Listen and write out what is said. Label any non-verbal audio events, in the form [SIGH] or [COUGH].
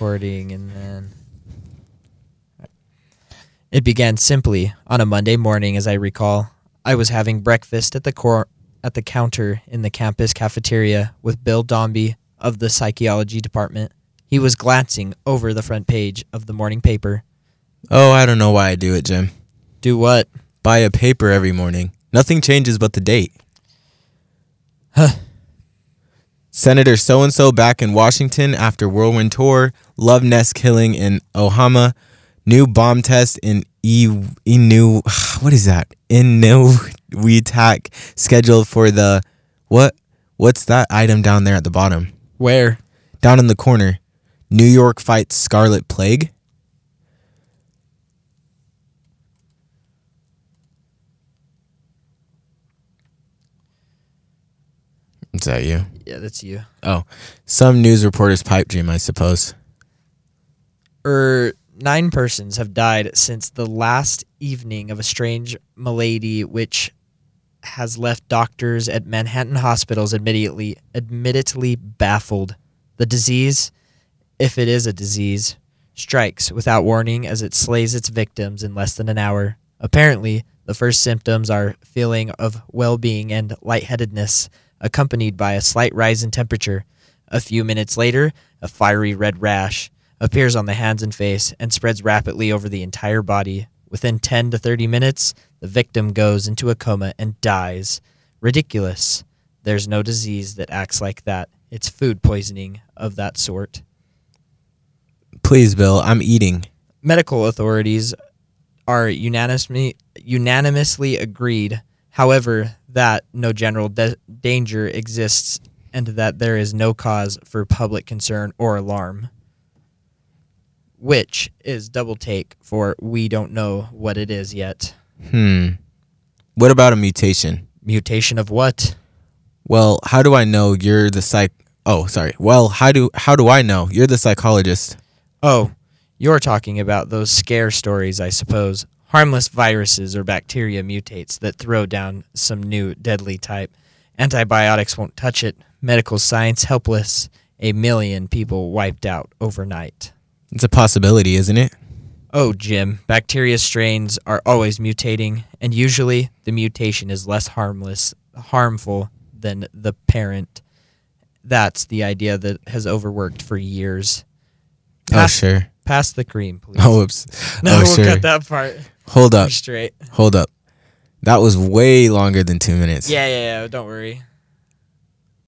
recording and then it began simply on a Monday morning as I recall. I was having breakfast at the cor- at the counter in the campus cafeteria with Bill Dombey of the psychology department. He was glancing over the front page of the morning paper. Oh, I don't know why I do it, Jim. Do what? Buy a paper every morning. Nothing changes but the date. Huh. Senator so and so back in Washington after whirlwind tour, love nest killing in Ohama, new bomb test in E Inu [SIGHS] what is that? Inuitak [LAUGHS] scheduled for the what? What's that item down there at the bottom? Where? Down in the corner. New York fights Scarlet Plague. Is that you? Yeah, that's you. Oh, some news reporter's pipe dream, I suppose. Er, nine persons have died since the last evening of a strange malady which has left doctors at Manhattan hospitals admittedly admittedly baffled. The disease, if it is a disease, strikes without warning as it slays its victims in less than an hour. Apparently, the first symptoms are feeling of well-being and lightheadedness accompanied by a slight rise in temperature. A few minutes later, a fiery red rash appears on the hands and face and spreads rapidly over the entire body. Within 10 to 30 minutes, the victim goes into a coma and dies. Ridiculous. There's no disease that acts like that. It's food poisoning of that sort. Please, Bill, I'm eating. Medical authorities are unanimously unanimously agreed, however, that no general de- danger exists and that there is no cause for public concern or alarm. Which is double take for we don't know what it is yet. Hmm. What about a mutation? Mutation of what? Well, how do I know you're the psych Oh, sorry. Well, how do how do I know you're the psychologist? Oh, you're talking about those scare stories, I suppose. Harmless viruses or bacteria mutates that throw down some new deadly type. Antibiotics won't touch it. Medical science helpless. A million people wiped out overnight. It's a possibility, isn't it? Oh, Jim, bacteria strains are always mutating, and usually the mutation is less harmless, harmful than the parent. That's the idea that has overworked for years. Oh, pass, oh, sure. Pass the cream, please. Oh, whoops. no, oh, we'll sure. cut that part. Hold We're up. straight. Hold up. That was way longer than two minutes. Yeah, yeah, yeah. Don't worry.